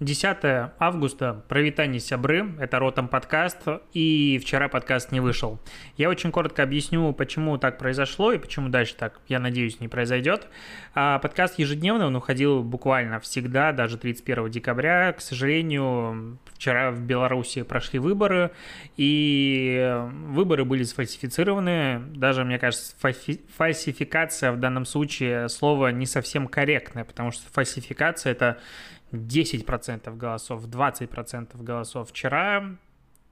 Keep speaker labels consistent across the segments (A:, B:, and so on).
A: 10 августа, провитание сябры, это Ротом подкаст, и вчера подкаст не вышел. Я очень коротко объясню, почему так произошло и почему дальше так, я надеюсь, не произойдет. А подкаст ежедневно, он уходил буквально всегда, даже 31 декабря. К сожалению, вчера в Беларуси прошли выборы, и выборы были сфальсифицированы. Даже, мне кажется, фальсификация в данном случае слово не совсем корректное, потому что фальсификация – это 10% голосов, 20% голосов. Вчера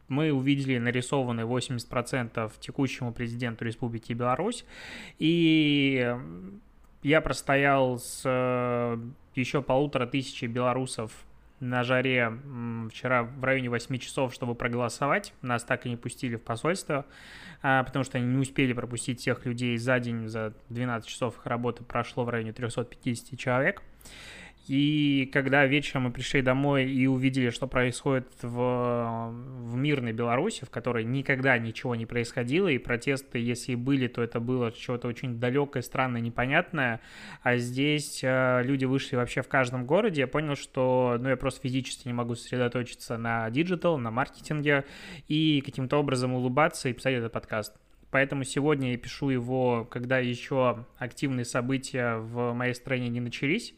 A: мы увидели нарисованы 80% текущему президенту Республики Беларусь. И я простоял с э, еще полутора тысячи белорусов на жаре вчера в районе 8 часов, чтобы проголосовать. Нас так и не пустили в посольство, а, потому что они не успели пропустить всех людей за день, за 12 часов их работы прошло в районе 350 человек. И когда вечером мы пришли домой и увидели, что происходит в, в мирной Беларуси, в которой никогда ничего не происходило, и протесты, если и были, то это было чего-то очень далекое, странное, непонятное, а здесь э, люди вышли вообще в каждом городе, я понял, что ну, я просто физически не могу сосредоточиться на digital, на маркетинге и каким-то образом улыбаться и писать этот подкаст. Поэтому сегодня я пишу его, когда еще активные события в моей стране не начались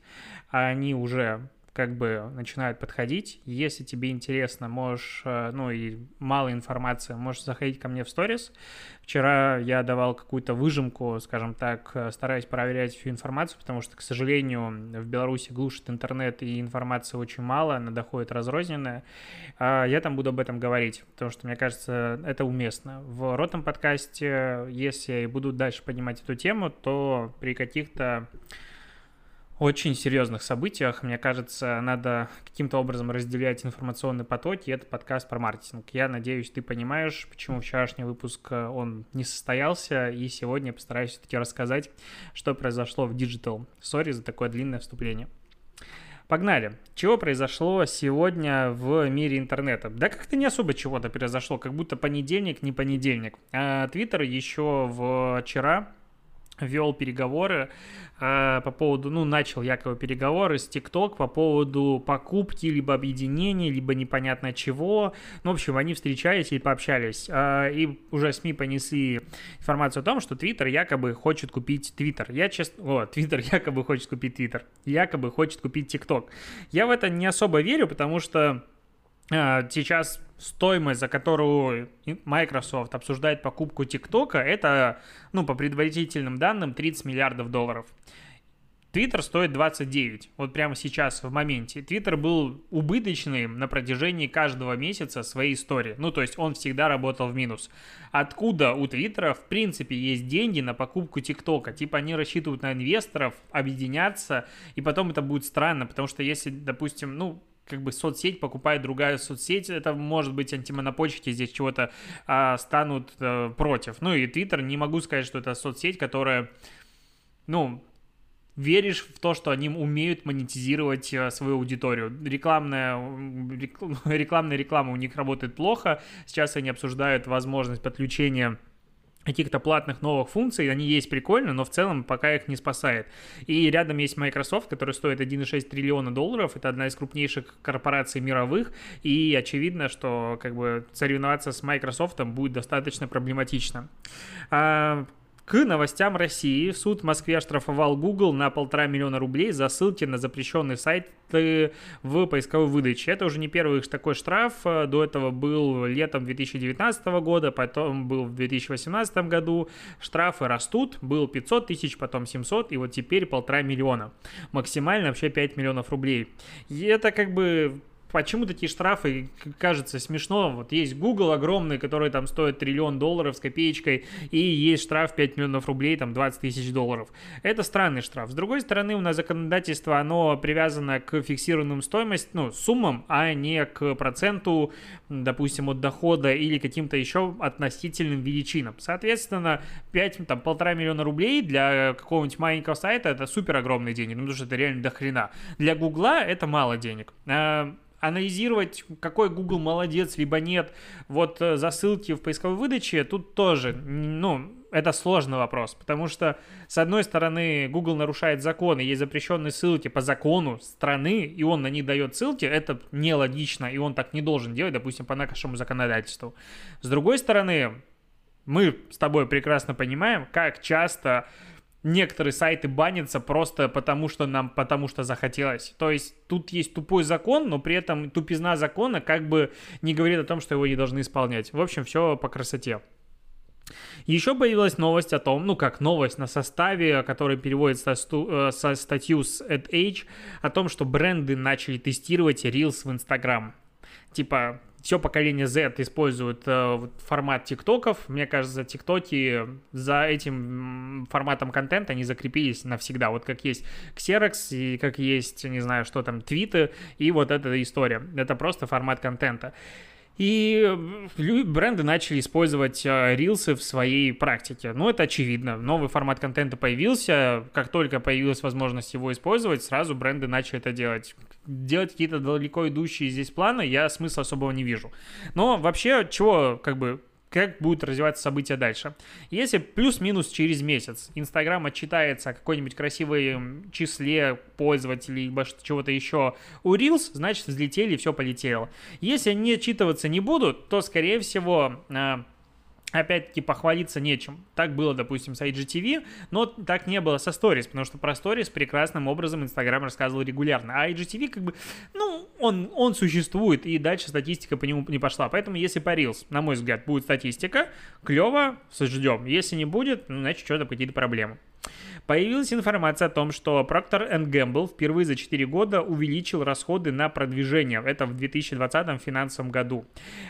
A: а они уже как бы начинают подходить. Если тебе интересно, можешь, э, ну и мало информации, можешь заходить ко мне в сторис. Вчера я давал какую-то выжимку, скажем так, э, стараюсь проверять всю информацию, потому что, к сожалению, в Беларуси глушит интернет и информации очень мало, она доходит разрозненная. А я там буду об этом говорить, потому что, мне кажется, это уместно. В ротом подкасте, если буду дальше поднимать эту тему, то при каких-то очень серьезных событиях, мне кажется, надо каким-то образом разделять информационные потоки. Это подкаст про маркетинг. Я надеюсь, ты понимаешь, почему вчерашний выпуск э, он не состоялся, и сегодня я постараюсь все-таки рассказать, что произошло в Digital. Сори за такое длинное вступление. Погнали. Чего произошло сегодня в мире интернета? Да как-то не особо чего-то произошло, как будто понедельник, не понедельник. А Твиттер еще вчера вел переговоры э, по поводу, ну, начал якобы переговоры с TikTok по поводу покупки, либо объединения, либо непонятно чего. Ну, в общем, они встречались и пообщались. Э, и уже СМИ понесли информацию о том, что Twitter якобы хочет купить Twitter. Я честно... О, Twitter якобы хочет купить Twitter. Якобы хочет купить TikTok. Я в это не особо верю, потому что сейчас стоимость, за которую Microsoft обсуждает покупку ТикТока, это, ну, по предварительным данным, 30 миллиардов долларов. Твиттер стоит 29, вот прямо сейчас, в моменте. Твиттер был убыточным на протяжении каждого месяца своей истории. Ну, то есть он всегда работал в минус. Откуда у Твиттера, в принципе, есть деньги на покупку ТикТока? Типа они рассчитывают на инвесторов, объединяться, и потом это будет странно, потому что если, допустим, ну, как бы соцсеть покупает другая соцсеть, это может быть антимонопольщики здесь чего-то а, станут а, против. Ну и Twitter, не могу сказать, что это соцсеть, которая, ну, веришь в то, что они умеют монетизировать э, свою аудиторию. Рекламная, рекламная реклама у них работает плохо. Сейчас они обсуждают возможность подключения каких-то платных новых функций, они есть прикольно, но в целом пока их не спасает. И рядом есть Microsoft, который стоит 1,6 триллиона долларов, это одна из крупнейших корпораций мировых, и очевидно, что как бы соревноваться с Microsoft будет достаточно проблематично. А, к новостям России. Суд в Москве оштрафовал Google на полтора миллиона рублей за ссылки на запрещенный сайт в поисковой выдаче. Это уже не первый такой штраф. До этого был летом 2019 года, потом был в 2018 году. Штрафы растут. Был 500 тысяч, потом 700, и вот теперь полтора миллиона. Максимально вообще 5 миллионов рублей. И это как бы почему такие штрафы кажется смешно. Вот есть Google огромный, который там стоит триллион долларов с копеечкой, и есть штраф 5 миллионов рублей, там 20 тысяч долларов. Это странный штраф. С другой стороны, у нас законодательство, оно привязано к фиксированным стоимостям, ну, суммам, а не к проценту, допустим, от дохода или каким-то еще относительным величинам. Соответственно, 5, там, полтора миллиона рублей для какого-нибудь маленького сайта это супер огромные деньги, ну, потому что это реально до хрена. Для Гугла это мало денег. Анализировать, какой Google молодец, либо нет, вот э, за ссылки в поисковой выдаче, тут тоже, ну, это сложный вопрос, потому что, с одной стороны, Google нарушает законы, есть запрещенные ссылки по закону страны, и он на них дает ссылки, это нелогично, и он так не должен делать, допустим, по нашему законодательству. С другой стороны, мы с тобой прекрасно понимаем, как часто некоторые сайты банятся просто потому, что нам, потому что захотелось. То есть тут есть тупой закон, но при этом тупизна закона как бы не говорит о том, что его не должны исполнять. В общем, все по красоте. Еще появилась новость о том, ну как новость на составе, который переводится со, со статью с AdAge, о том, что бренды начали тестировать Reels в Instagram. Типа, все поколение Z использует э, формат тиктоков. Мне кажется, тиктоки за этим форматом контента они закрепились навсегда. Вот как есть Xerox и как есть, не знаю, что там, твиты и вот эта история. Это просто формат контента. И бренды начали использовать э, рилсы в своей практике. Ну, это очевидно. Новый формат контента появился. Как только появилась возможность его использовать, сразу бренды начали это делать. Делать какие-то далеко идущие здесь планы я смысла особого не вижу. Но вообще, чего как бы как будут развиваться события дальше. Если плюс-минус через месяц Инстаграм отчитается о какой-нибудь красивой числе пользователей, либо чего-то еще у Reels, значит взлетели и все полетело. Если они отчитываться не будут, то, скорее всего, а, опять-таки похвалиться нечем. Так было, допустим, с IGTV, но так не было со Stories, потому что про Stories прекрасным образом Инстаграм рассказывал регулярно. А IGTV как бы, ну, он, он существует, и дальше статистика по нему не пошла. Поэтому если по Reels, на мой взгляд, будет статистика, клево, ждем. Если не будет, ну, значит, что-то какие-то проблемы. Появилась информация о том, что Procter Gamble впервые за 4 года увеличил расходы на продвижение. Это в 2020 финансовом году.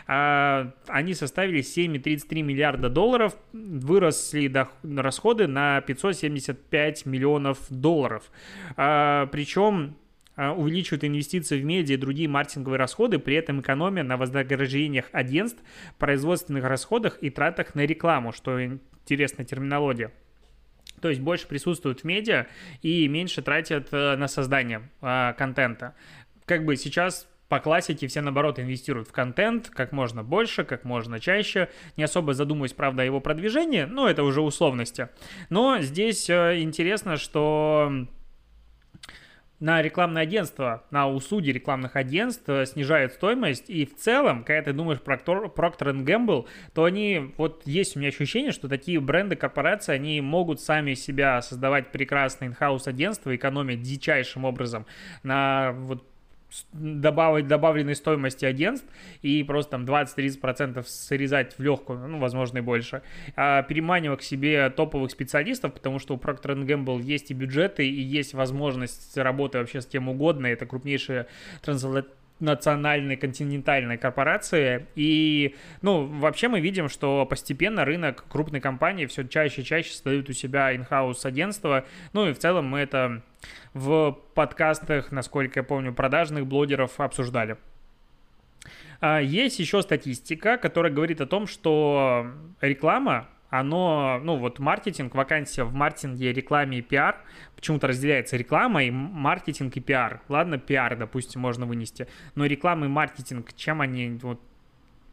A: А, они составили 7,33 миллиарда долларов, выросли расходы на 575 миллионов долларов. А, причем а, увеличивают инвестиции в медиа и другие маркетинговые расходы, при этом экономия на вознаграждениях агентств, производственных расходах и тратах на рекламу, что интересная терминология. То есть больше присутствуют в медиа и меньше тратят э, на создание э, контента. Как бы сейчас по классике все, наоборот, инвестируют в контент как можно больше, как можно чаще, не особо задумываясь, правда, о его продвижении, но это уже условности. Но здесь э, интересно, что на рекламное агентство, на услуги рекламных агентств э, снижает стоимость, и в целом, когда ты думаешь про Procter Gamble, то они, вот есть у меня ощущение, что такие бренды, корпорации, они могут сами себя создавать прекрасные инхаус агентства, экономить дичайшим образом на вот добавить добавленной стоимости агентств и просто там 20-30% срезать в легкую, ну, возможно, и больше, а переманивая к себе топовых специалистов, потому что у Procter Gamble есть и бюджеты, и есть возможность работы вообще с кем угодно, это крупнейшие трансатлантические национальной континентальной корпорации. И, ну, вообще мы видим, что постепенно рынок крупной компании все чаще и чаще создают у себя инхаус агентства. Ну и в целом мы это в подкастах, насколько я помню, продажных блогеров обсуждали. А, есть еще статистика, которая говорит о том, что реклама оно, ну вот маркетинг, вакансия в маркетинге, рекламе и пиар, почему-то разделяется реклама и маркетинг и пиар. Ладно, пиар, допустим, можно вынести, но реклама и маркетинг, чем они вот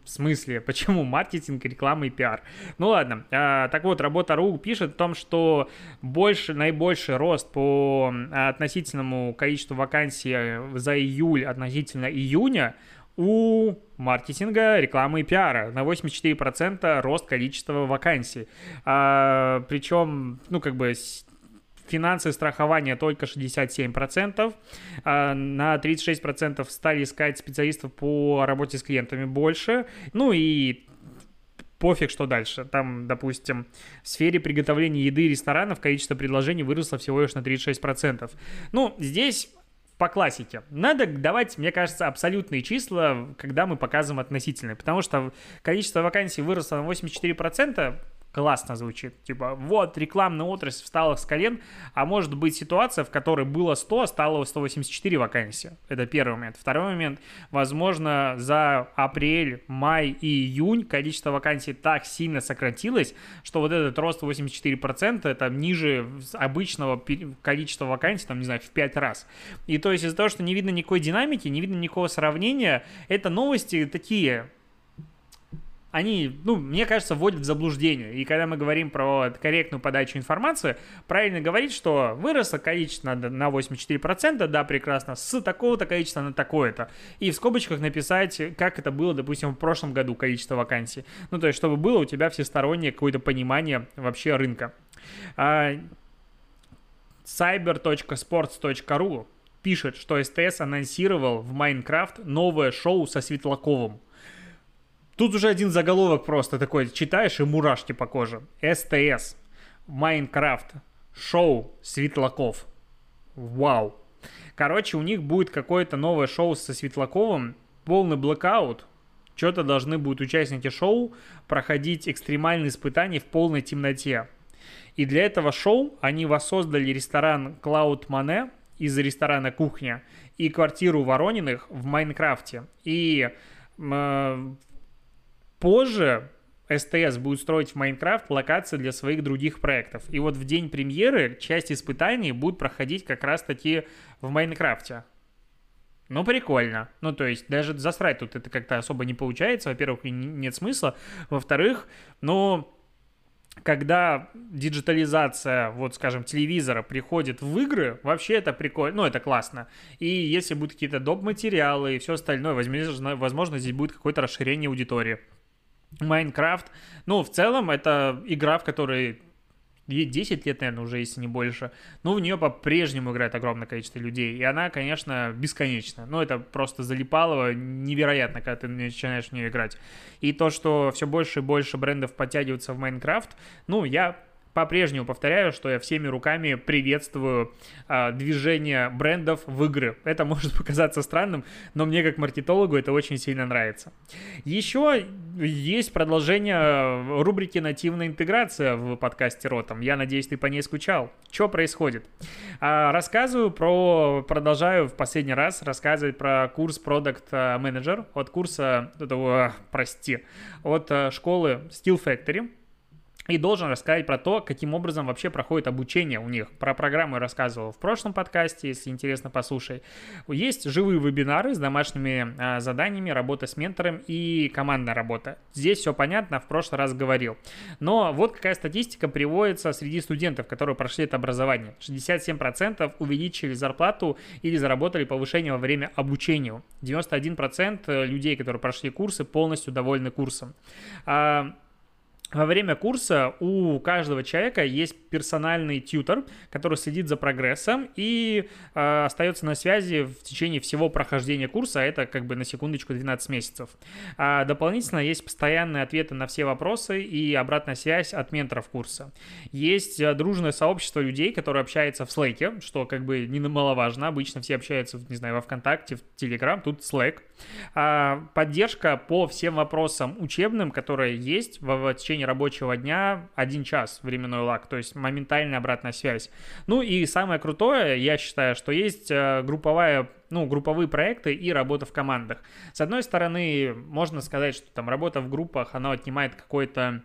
A: в смысле, почему маркетинг, реклама и пиар? Ну ладно, а, так вот, Работа.ру пишет о том, что больше, наибольший рост по относительному количеству вакансий за июль относительно июня у маркетинга, рекламы и пиара. На 84% рост количества вакансий. А, причем, ну, как бы финансы страхования только 67%, а на 36% стали искать специалистов по работе с клиентами больше, ну и пофиг, что дальше. Там, допустим, в сфере приготовления еды и ресторанов количество предложений выросло всего лишь на 36%. Ну, здесь по классике. Надо давать, мне кажется, абсолютные числа, когда мы показываем относительные, потому что количество вакансий выросло на 84%, классно звучит. Типа, вот, рекламная отрасль встала с колен, а может быть ситуация, в которой было 100, стало 184 вакансии. Это первый момент. Второй момент, возможно, за апрель, май и июнь количество вакансий так сильно сократилось, что вот этот рост 84% это ниже обычного количества вакансий, там, не знаю, в 5 раз. И то есть из-за того, что не видно никакой динамики, не видно никакого сравнения, это новости такие они, ну, мне кажется, вводят в заблуждение. И когда мы говорим про корректную подачу информации, правильно говорить, что выросло количество на 84%, да, прекрасно, с такого-то количества на такое-то. И в скобочках написать, как это было, допустим, в прошлом году количество вакансий. Ну, то есть, чтобы было у тебя всестороннее какое-то понимание вообще рынка. А, cyber.sports.ru пишет, что СТС анонсировал в Minecraft новое шоу со Светлаковым. Тут уже один заголовок просто такой, читаешь и мурашки по коже. СТС, Minecraft, шоу Светлаков. Вау. Короче, у них будет какое-то новое шоу со Светлаковым, полный блокаут. Что-то должны будут участники шоу проходить экстремальные испытания в полной темноте. И для этого шоу они воссоздали ресторан Cloud Mane из ресторана «Кухня» и квартиру Ворониных в Майнкрафте. И э, Позже СТС будет строить в Майнкрафт локации для своих других проектов. И вот в день премьеры часть испытаний будет проходить как раз-таки в Майнкрафте. Ну, прикольно. Ну, то есть, даже засрать тут это как-то особо не получается. Во-первых, нет смысла. Во-вторых, ну, когда диджитализация, вот скажем, телевизора приходит в игры, вообще это прикольно, ну это классно. И если будут какие-то доп. материалы и все остальное, возможно здесь будет какое-то расширение аудитории. Майнкрафт. Ну, в целом, это игра, в которой 10 лет, наверное, уже, если не больше. Но в нее по-прежнему играет огромное количество людей. И она, конечно, бесконечна. Ну, это просто залипалово невероятно, когда ты начинаешь в нее играть. И то, что все больше и больше брендов подтягиваются в Майнкрафт, ну, я по-прежнему повторяю, что я всеми руками приветствую э, движение брендов в игры. Это может показаться странным, но мне как маркетологу это очень сильно нравится. Еще есть продолжение рубрики «Нативная интеграция» в подкасте Ротом. Я надеюсь, ты по ней скучал. Что происходит? А, рассказываю про... Продолжаю в последний раз рассказывать про курс Product Manager от курса... Этого, прости, от э, школы Steel Factory и должен рассказать про то, каким образом вообще проходит обучение у них. Про программу я рассказывал в прошлом подкасте, если интересно, послушай. Есть живые вебинары с домашними а, заданиями, работа с ментором и командная работа. Здесь все понятно, в прошлый раз говорил. Но вот какая статистика приводится среди студентов, которые прошли это образование. 67% увеличили зарплату или заработали повышение во время обучения. 91% людей, которые прошли курсы, полностью довольны курсом. А, во время курса у каждого человека есть персональный тьютер, который следит за прогрессом и э, остается на связи в течение всего прохождения курса, а это как бы на секундочку 12 месяцев. А дополнительно есть постоянные ответы на все вопросы и обратная связь от менторов курса. Есть э, дружное сообщество людей, которые общаются в Slack, что как бы немаловажно. Обычно все общаются, не знаю, во ВКонтакте, в Telegram, тут Slack. А, поддержка по всем вопросам учебным, которые есть в, течение рабочего дня, один час временной лаг, то есть моментальная обратная связь. Ну и самое крутое, я считаю, что есть э, групповая ну, групповые проекты и работа в командах. С одной стороны, можно сказать, что там работа в группах, она отнимает какой-то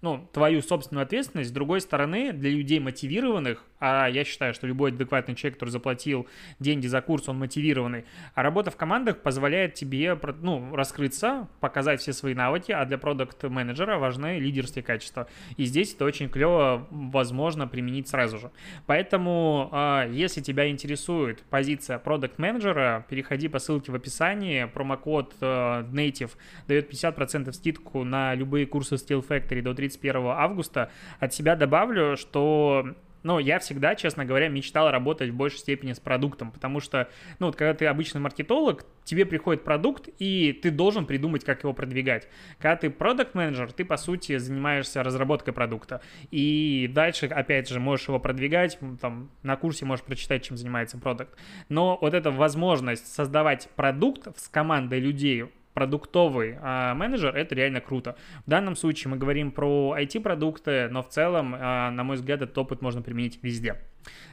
A: ну, твою собственную ответственность. С другой стороны, для людей мотивированных, а я считаю, что любой адекватный человек, который заплатил деньги за курс, он мотивированный, а работа в командах позволяет тебе, ну, раскрыться, показать все свои навыки, а для продукт-менеджера важны лидерские качества. И здесь это очень клево возможно применить сразу же. Поэтому, а, если тебя интересует позиция продукт-менеджера, переходи по ссылке в описании, промокод э, Native дает 50% скидку на любые курсы Steel Factory до 30 31 августа. От себя добавлю, что но я всегда, честно говоря, мечтал работать в большей степени с продуктом, потому что, ну, вот когда ты обычный маркетолог, тебе приходит продукт, и ты должен придумать, как его продвигать. Когда ты продукт-менеджер, ты, по сути, занимаешься разработкой продукта, и дальше, опять же, можешь его продвигать, там, на курсе можешь прочитать, чем занимается продукт. Но вот эта возможность создавать продукт с командой людей, продуктовый а, менеджер, это реально круто. В данном случае мы говорим про IT-продукты, но в целом, а, на мой взгляд, этот опыт можно применить везде.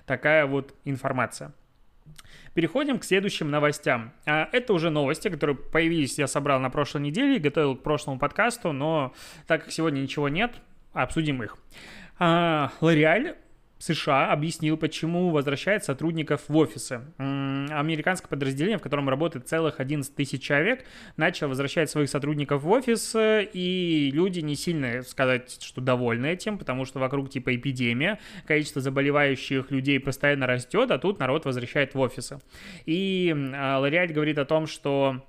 A: Такая вот информация. Переходим к следующим новостям. А, это уже новости, которые появились, я собрал на прошлой неделе, готовил к прошлому подкасту, но так как сегодня ничего нет, обсудим их. L'Oreal США объяснил, почему возвращает сотрудников в офисы. Американское подразделение, в котором работает целых 11 тысяч человек, начало возвращать своих сотрудников в офис, и люди не сильно сказать, что довольны этим, потому что вокруг типа эпидемия, количество заболевающих людей постоянно растет, а тут народ возвращает в офисы. И Лориаль говорит о том, что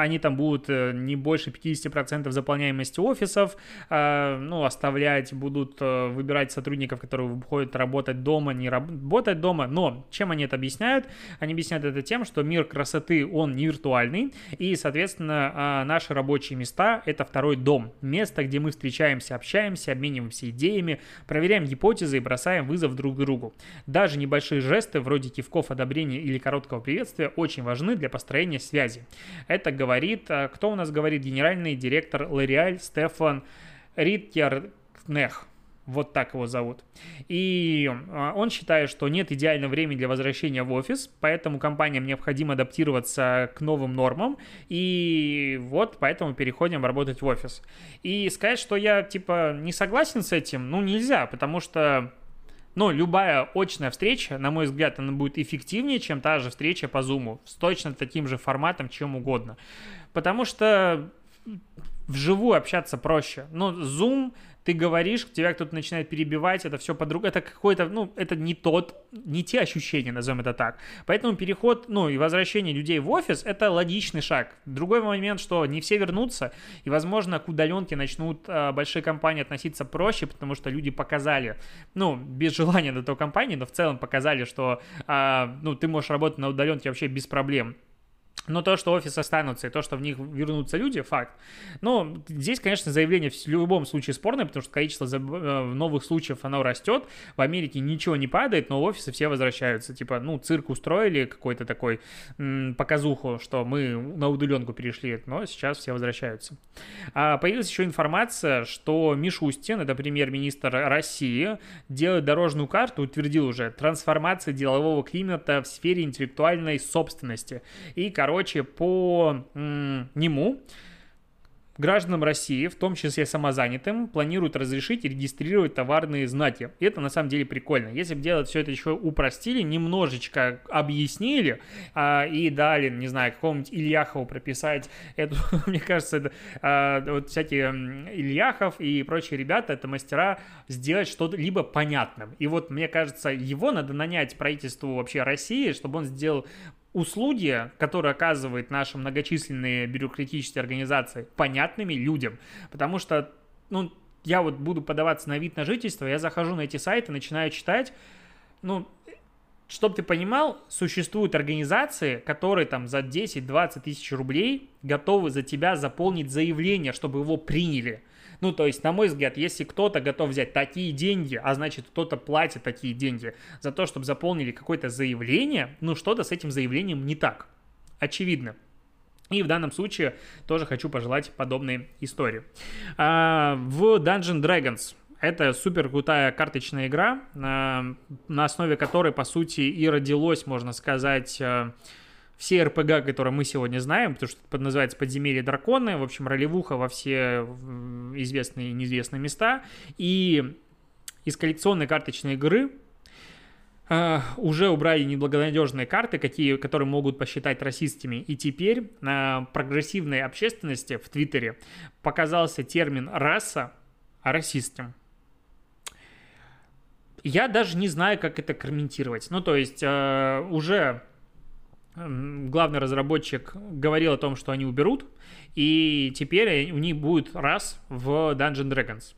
A: они там будут э, не больше 50% заполняемости офисов, э, ну, оставлять, будут э, выбирать сотрудников, которые выходят работать дома, не работать дома, но чем они это объясняют? Они объясняют это тем, что мир красоты, он не виртуальный, и, соответственно, наши рабочие места — это второй дом, место, где мы встречаемся, общаемся, обмениваемся идеями, проверяем гипотезы и бросаем вызов друг другу. Даже небольшие жесты, вроде кивков одобрения или короткого приветствия, очень важны для построения связи. Это говорит, э, кто у нас говорит, генеральный директор L'Oreal Стефан Риттернех. Вот так его зовут. И э, он считает, что нет идеального времени для возвращения в офис, поэтому компаниям необходимо адаптироваться к новым нормам. И вот поэтому переходим работать в офис. И сказать, что я типа не согласен с этим, ну нельзя, потому что но любая очная встреча, на мой взгляд, она будет эффективнее, чем та же встреча по Zoom, с точно таким же форматом, чем угодно. Потому что вживую общаться проще. Но Zoom ты говоришь, тебя кто-то начинает перебивать, это все подруг, это какой-то, ну, это не тот, не те ощущения, назовем это так. Поэтому переход, ну, и возвращение людей в офис – это логичный шаг. Другой момент, что не все вернутся, и, возможно, к удаленке начнут э, большие компании относиться проще, потому что люди показали, ну, без желания до той компании, но в целом показали, что, э, ну, ты можешь работать на удаленке вообще без проблем. Но то, что офисы останутся и то, что в них вернутся люди, факт. Но здесь, конечно, заявление в любом случае спорное, потому что количество э, новых случаев, оно растет. В Америке ничего не падает, но офисы все возвращаются. Типа, ну, цирк устроили какой-то такой показуху, что мы на удаленку перешли, но сейчас все возвращаются. А появилась еще информация, что Мишустин, это премьер-министр России, делает дорожную карту, утвердил уже, трансформации делового климата в сфере интеллектуальной собственности. И, короче, короче, по нему гражданам России, в том числе самозанятым, планируют разрешить регистрировать товарные знаки. И это на самом деле прикольно. Если бы делать все это еще упростили, немножечко объяснили а, и дали, не знаю, какому-нибудь Ильяхову прописать эту, мне кажется, это, а, вот всякие Ильяхов и прочие ребята, это мастера сделать что-то либо понятным. И вот мне кажется, его надо нанять правительству вообще России, чтобы он сделал услуги, которые оказывает наши многочисленные бюрократические организации, понятными людям. Потому что, ну, я вот буду подаваться на вид на жительство, я захожу на эти сайты, начинаю читать, ну, чтобы ты понимал, существуют организации, которые там за 10-20 тысяч рублей готовы за тебя заполнить заявление, чтобы его приняли. Ну, то есть, на мой взгляд, если кто-то готов взять такие деньги, а значит, кто-то платит такие деньги за то, чтобы заполнили какое-то заявление, ну, что-то с этим заявлением не так. Очевидно. И в данном случае тоже хочу пожелать подобные истории. А, в Dungeon Dragons это супер крутая карточная игра, на основе которой, по сути, и родилось, можно сказать, все РПГ, которые мы сегодня знаем, потому что это называется «Подземелье драконы», в общем, ролевуха во все известные и неизвестные места, и из коллекционной карточной игры Uh, уже убрали неблагонадежные карты, какие, которые могут посчитать расистами. И теперь на прогрессивной общественности в Твиттере показался термин «раса» расистом. Я даже не знаю, как это комментировать. Ну, то есть uh, уже главный разработчик говорил о том, что они уберут, и теперь у них будет раз в Dungeon Dragons.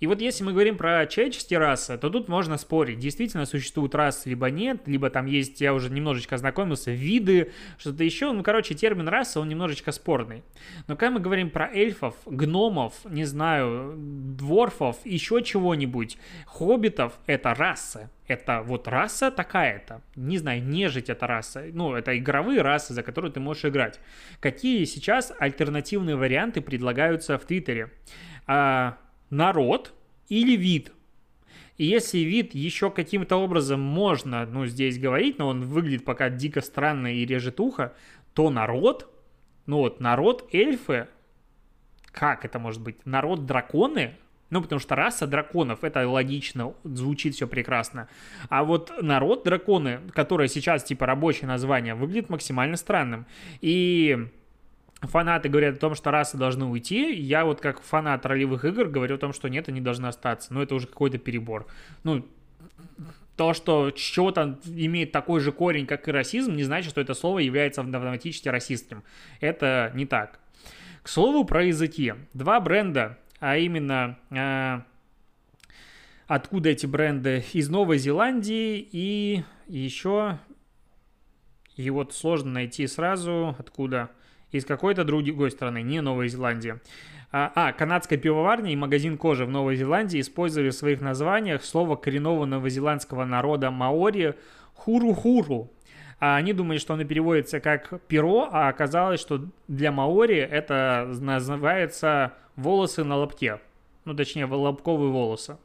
A: И вот если мы говорим про человеческие расы, то тут можно спорить. Действительно существуют расы, либо нет, либо там есть, я уже немножечко ознакомился, виды, что-то еще. Ну, короче, термин раса, он немножечко спорный. Но когда мы говорим про эльфов, гномов, не знаю, дворфов, еще чего-нибудь, хоббитов, это расы это вот раса такая-то. Не знаю, нежить это раса. Ну, это игровые расы, за которые ты можешь играть. Какие сейчас альтернативные варианты предлагаются в Твиттере? А, народ или вид? И если вид еще каким-то образом можно, ну, здесь говорить, но он выглядит пока дико странно и режет ухо, то народ, ну вот, народ эльфы, как это может быть? Народ драконы, ну, потому что раса драконов, это логично, звучит все прекрасно. А вот народ драконы, которое сейчас типа рабочее название, выглядит максимально странным. И фанаты говорят о том, что расы должны уйти. Я вот как фанат ролевых игр говорю о том, что нет, они должны остаться. Но это уже какой-то перебор. Ну, то, что что-то имеет такой же корень, как и расизм, не значит, что это слово является автоматически расистским. Это не так. К слову про языки. Два бренда а именно э, откуда эти бренды из Новой Зеландии и еще и вот сложно найти сразу откуда из какой-то другой страны, не Новой Зеландии. А, а, канадская пивоварня и магазин кожи в Новой Зеландии использовали в своих названиях слово коренного новозеландского народа маори хуру-хуру. А они думали, что оно переводится как перо, а оказалось, что для маори это называется волосы на лобке. Ну, точнее, лобковые волосы.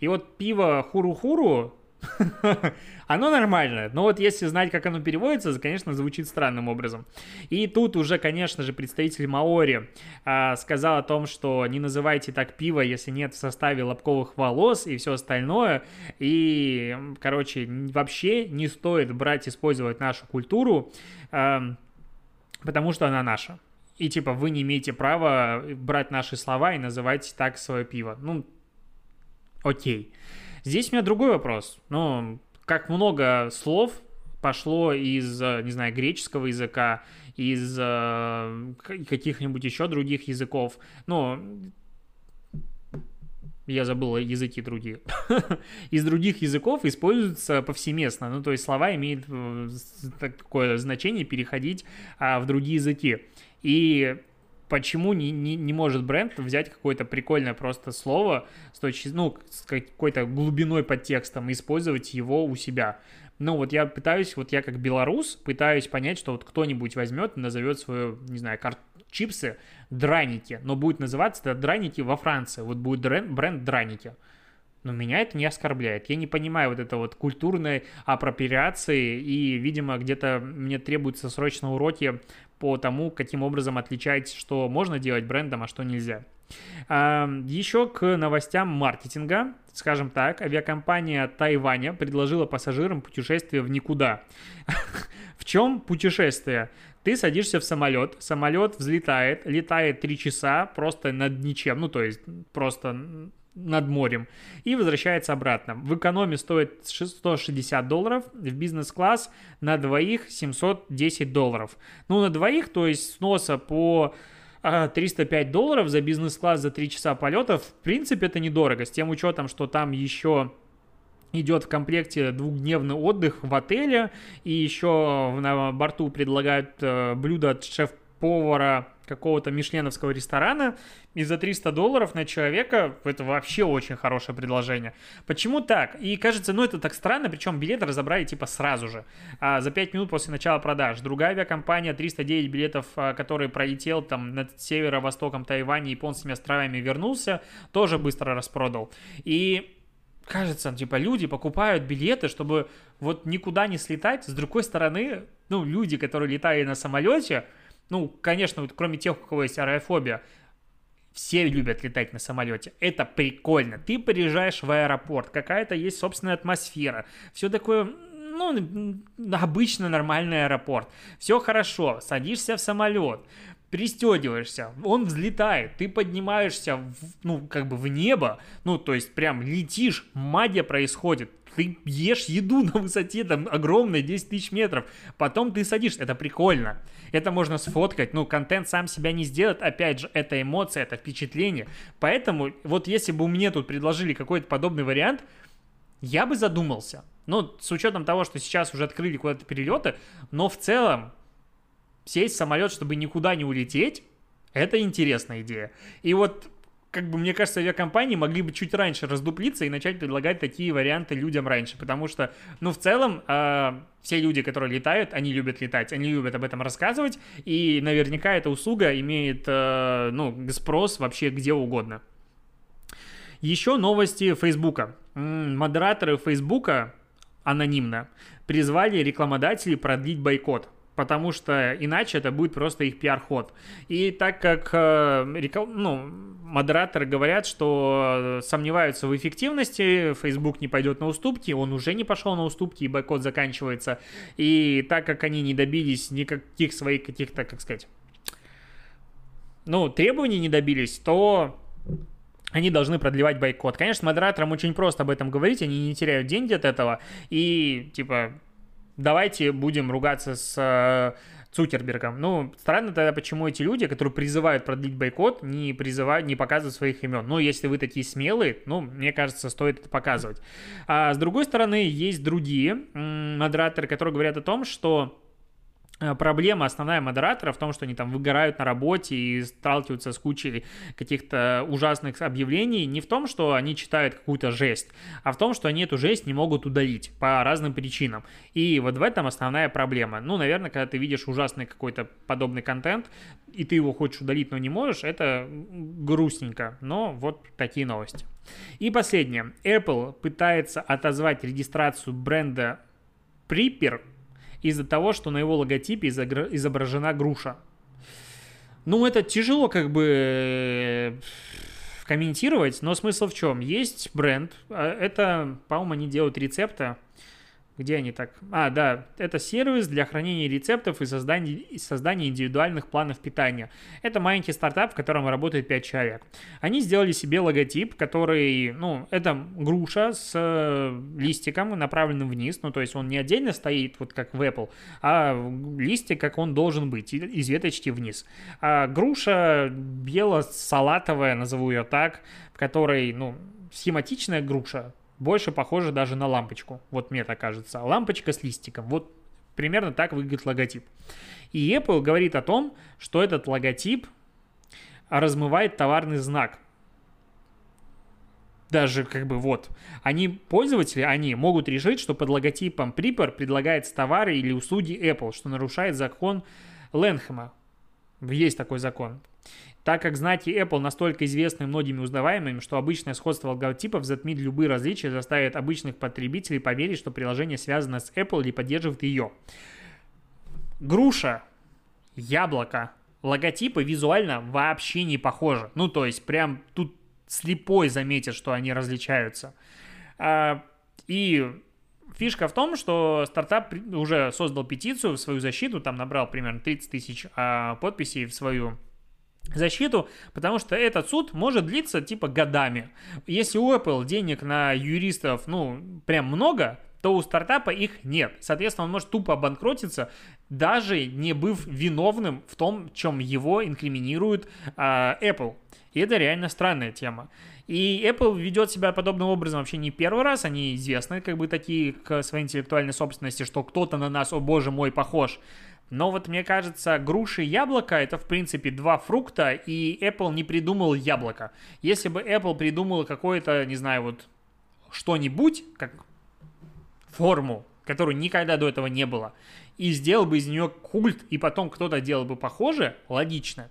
A: И вот пиво хуру-хуру, оно нормальное, но вот если знать, как оно переводится, конечно, звучит странным образом. И тут уже, конечно же, представитель Маори а, сказал о том, что не называйте так пиво, если нет в составе лобковых волос и все остальное. И, короче, вообще не стоит брать, использовать нашу культуру, а, потому что она наша. И типа вы не имеете права брать наши слова и называть так свое пиво. Ну, окей. Здесь у меня другой вопрос. Ну, как много слов пошло из, не знаю, греческого языка, из э, каких-нибудь еще других языков. Ну, я забыл языки другие. из других языков используются повсеместно. Ну, то есть слова имеют э, такое значение переходить а, в другие языки. И почему не, не, не может бренд взять какое-то прикольное просто слово с, точки, ну, с какой-то глубиной под текстом и использовать его у себя. Ну, вот я пытаюсь, вот я как белорус, пытаюсь понять, что вот кто-нибудь возьмет и назовет свою, не знаю, кар- чипсы драники, но будет называться это драники во Франции. Вот будет бренд, бренд драники. Но меня это не оскорбляет. Я не понимаю вот это вот культурной апроприации, и, видимо, где-то мне требуются срочно уроки по тому, каким образом отличать, что можно делать брендом, а что нельзя. Еще к новостям маркетинга. Скажем так, авиакомпания Тайваня предложила пассажирам путешествие в никуда. В чем путешествие? Ты садишься в самолет, самолет взлетает, летает 3 часа просто над ничем, ну то есть просто над морем и возвращается обратно. В экономе стоит 160 долларов, в бизнес-класс на двоих 710 долларов. Ну, на двоих, то есть сноса по 305 а, долларов за бизнес-класс за 3 часа полета, в принципе, это недорого, с тем учетом, что там еще идет в комплекте двухдневный отдых в отеле, и еще на борту предлагают э, блюдо от шеф-повара какого-то мишленовского ресторана, и за 300 долларов на человека это вообще очень хорошее предложение. Почему так? И кажется, ну это так странно, причем билеты разобрали типа сразу же, а, за 5 минут после начала продаж. Другая авиакомпания 309 билетов, а, который пролетел там над северо-востоком Тайваня, японскими островами вернулся, тоже быстро распродал. И кажется, типа, люди покупают билеты, чтобы вот никуда не слетать. С другой стороны, ну, люди, которые летали на самолете, ну, конечно, вот кроме тех, у кого есть аэрофобия, все любят летать на самолете. Это прикольно. Ты приезжаешь в аэропорт, какая-то есть собственная атмосфера. Все такое, ну, обычно нормальный аэропорт. Все хорошо, садишься в самолет, пристегиваешься, он взлетает, ты поднимаешься, в, ну, как бы в небо, ну, то есть прям летишь, магия происходит, ты ешь еду на высоте там огромной, 10 тысяч метров, потом ты садишься, это прикольно, это можно сфоткать, ну, контент сам себя не сделает, опять же, это эмоция, это впечатление, поэтому вот если бы мне тут предложили какой-то подобный вариант, я бы задумался, ну, с учетом того, что сейчас уже открыли куда-то перелеты, но в целом сесть в самолет, чтобы никуда не улететь, это интересная идея. И вот как бы, мне кажется, авиакомпании могли бы чуть раньше раздуплиться и начать предлагать такие варианты людям раньше, потому что, ну, в целом, э, все люди, которые летают, они любят летать, они любят об этом рассказывать, и наверняка эта услуга имеет, э, ну, спрос вообще где угодно. Еще новости Фейсбука. Модераторы Фейсбука анонимно призвали рекламодателей продлить бойкот потому что иначе это будет просто их пиар-ход. И так как э, ну, модераторы говорят, что сомневаются в эффективности, Facebook не пойдет на уступки, он уже не пошел на уступки, и бойкот заканчивается. И так как они не добились никаких своих каких-то, как сказать, ну, требований не добились, то они должны продлевать бойкот. Конечно, модераторам очень просто об этом говорить, они не теряют деньги от этого, и, типа, давайте будем ругаться с э, Цукербергом. Ну, странно тогда, почему эти люди, которые призывают продлить бойкот, не призывают, не показывают своих имен. Ну, если вы такие смелые, ну, мне кажется, стоит это показывать. А с другой стороны, есть другие модераторы, которые говорят о том, что проблема основная модератора в том, что они там выгорают на работе и сталкиваются с кучей каких-то ужасных объявлений, не в том, что они читают какую-то жесть, а в том, что они эту жесть не могут удалить по разным причинам. И вот в этом основная проблема. Ну, наверное, когда ты видишь ужасный какой-то подобный контент, и ты его хочешь удалить, но не можешь, это грустненько. Но вот такие новости. И последнее. Apple пытается отозвать регистрацию бренда Prepper из-за того, что на его логотипе изображена груша. Ну, это тяжело как бы э, комментировать, но смысл в чем? Есть бренд, а это, по-моему, они делают рецепты, где они так? А, да, это сервис для хранения рецептов и создания, и создания индивидуальных планов питания. Это маленький стартап, в котором работает 5 человек. Они сделали себе логотип, который, ну, это груша с э, листиком, направленным вниз, ну, то есть он не отдельно стоит, вот как в Apple, а листик, как он должен быть, из веточки вниз. А груша бело-салатовая, назову ее так, в которой, ну, схематичная груша, больше похоже даже на лампочку. Вот мне так кажется. Лампочка с листиком. Вот примерно так выглядит логотип. И Apple говорит о том, что этот логотип размывает товарный знак. Даже как бы вот. Они, пользователи, они могут решить, что под логотипом Prepper предлагается товары или услуги Apple, что нарушает закон Ленхэма. Есть такой закон. Так как знаки Apple настолько известны многими узнаваемыми, что обычное сходство логотипов затмит любые различия, заставит обычных потребителей поверить, что приложение связано с Apple или поддерживает ее. Груша, яблоко, логотипы визуально вообще не похожи. Ну, то есть, прям тут слепой заметит, что они различаются. А, и фишка в том, что стартап уже создал петицию в свою защиту, там набрал примерно 30 тысяч а, подписей в свою защиту, потому что этот суд может длиться типа годами. Если у Apple денег на юристов, ну, прям много, то у стартапа их нет. Соответственно, он может тупо обанкротиться, даже не быв виновным в том, чем его инкриминирует э, Apple. И это реально странная тема. И Apple ведет себя подобным образом вообще не первый раз. Они известны как бы такие к своей интеллектуальной собственности, что кто-то на нас, о боже мой, похож. Но вот мне кажется, груши и яблоко это в принципе два фрукта, и Apple не придумал яблоко. Если бы Apple придумал какое-то, не знаю, вот что-нибудь, как форму, которую никогда до этого не было, и сделал бы из нее культ, и потом кто-то делал бы похоже, логично.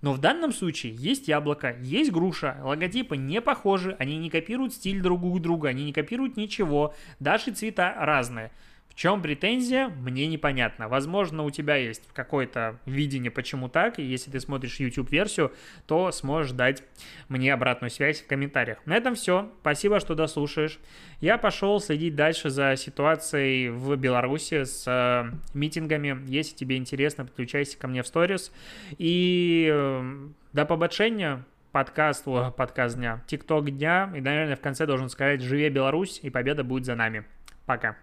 A: Но в данном случае есть яблоко, есть груша, логотипы не похожи, они не копируют стиль друг у друга, они не копируют ничего, даже цвета разные. Чем претензия, мне непонятно. Возможно, у тебя есть какое-то видение, почему так, и если ты смотришь YouTube-версию, то сможешь дать мне обратную связь в комментариях. На этом все. Спасибо, что дослушаешь. Я пошел следить дальше за ситуацией в Беларуси с э, митингами. Если тебе интересно, подключайся ко мне в сторис. И э, до побачення. Подкаст, о, подкаст дня, ТикТок дня. И, наверное, в конце должен сказать «Живе Беларусь!» и победа будет за нами. Пока.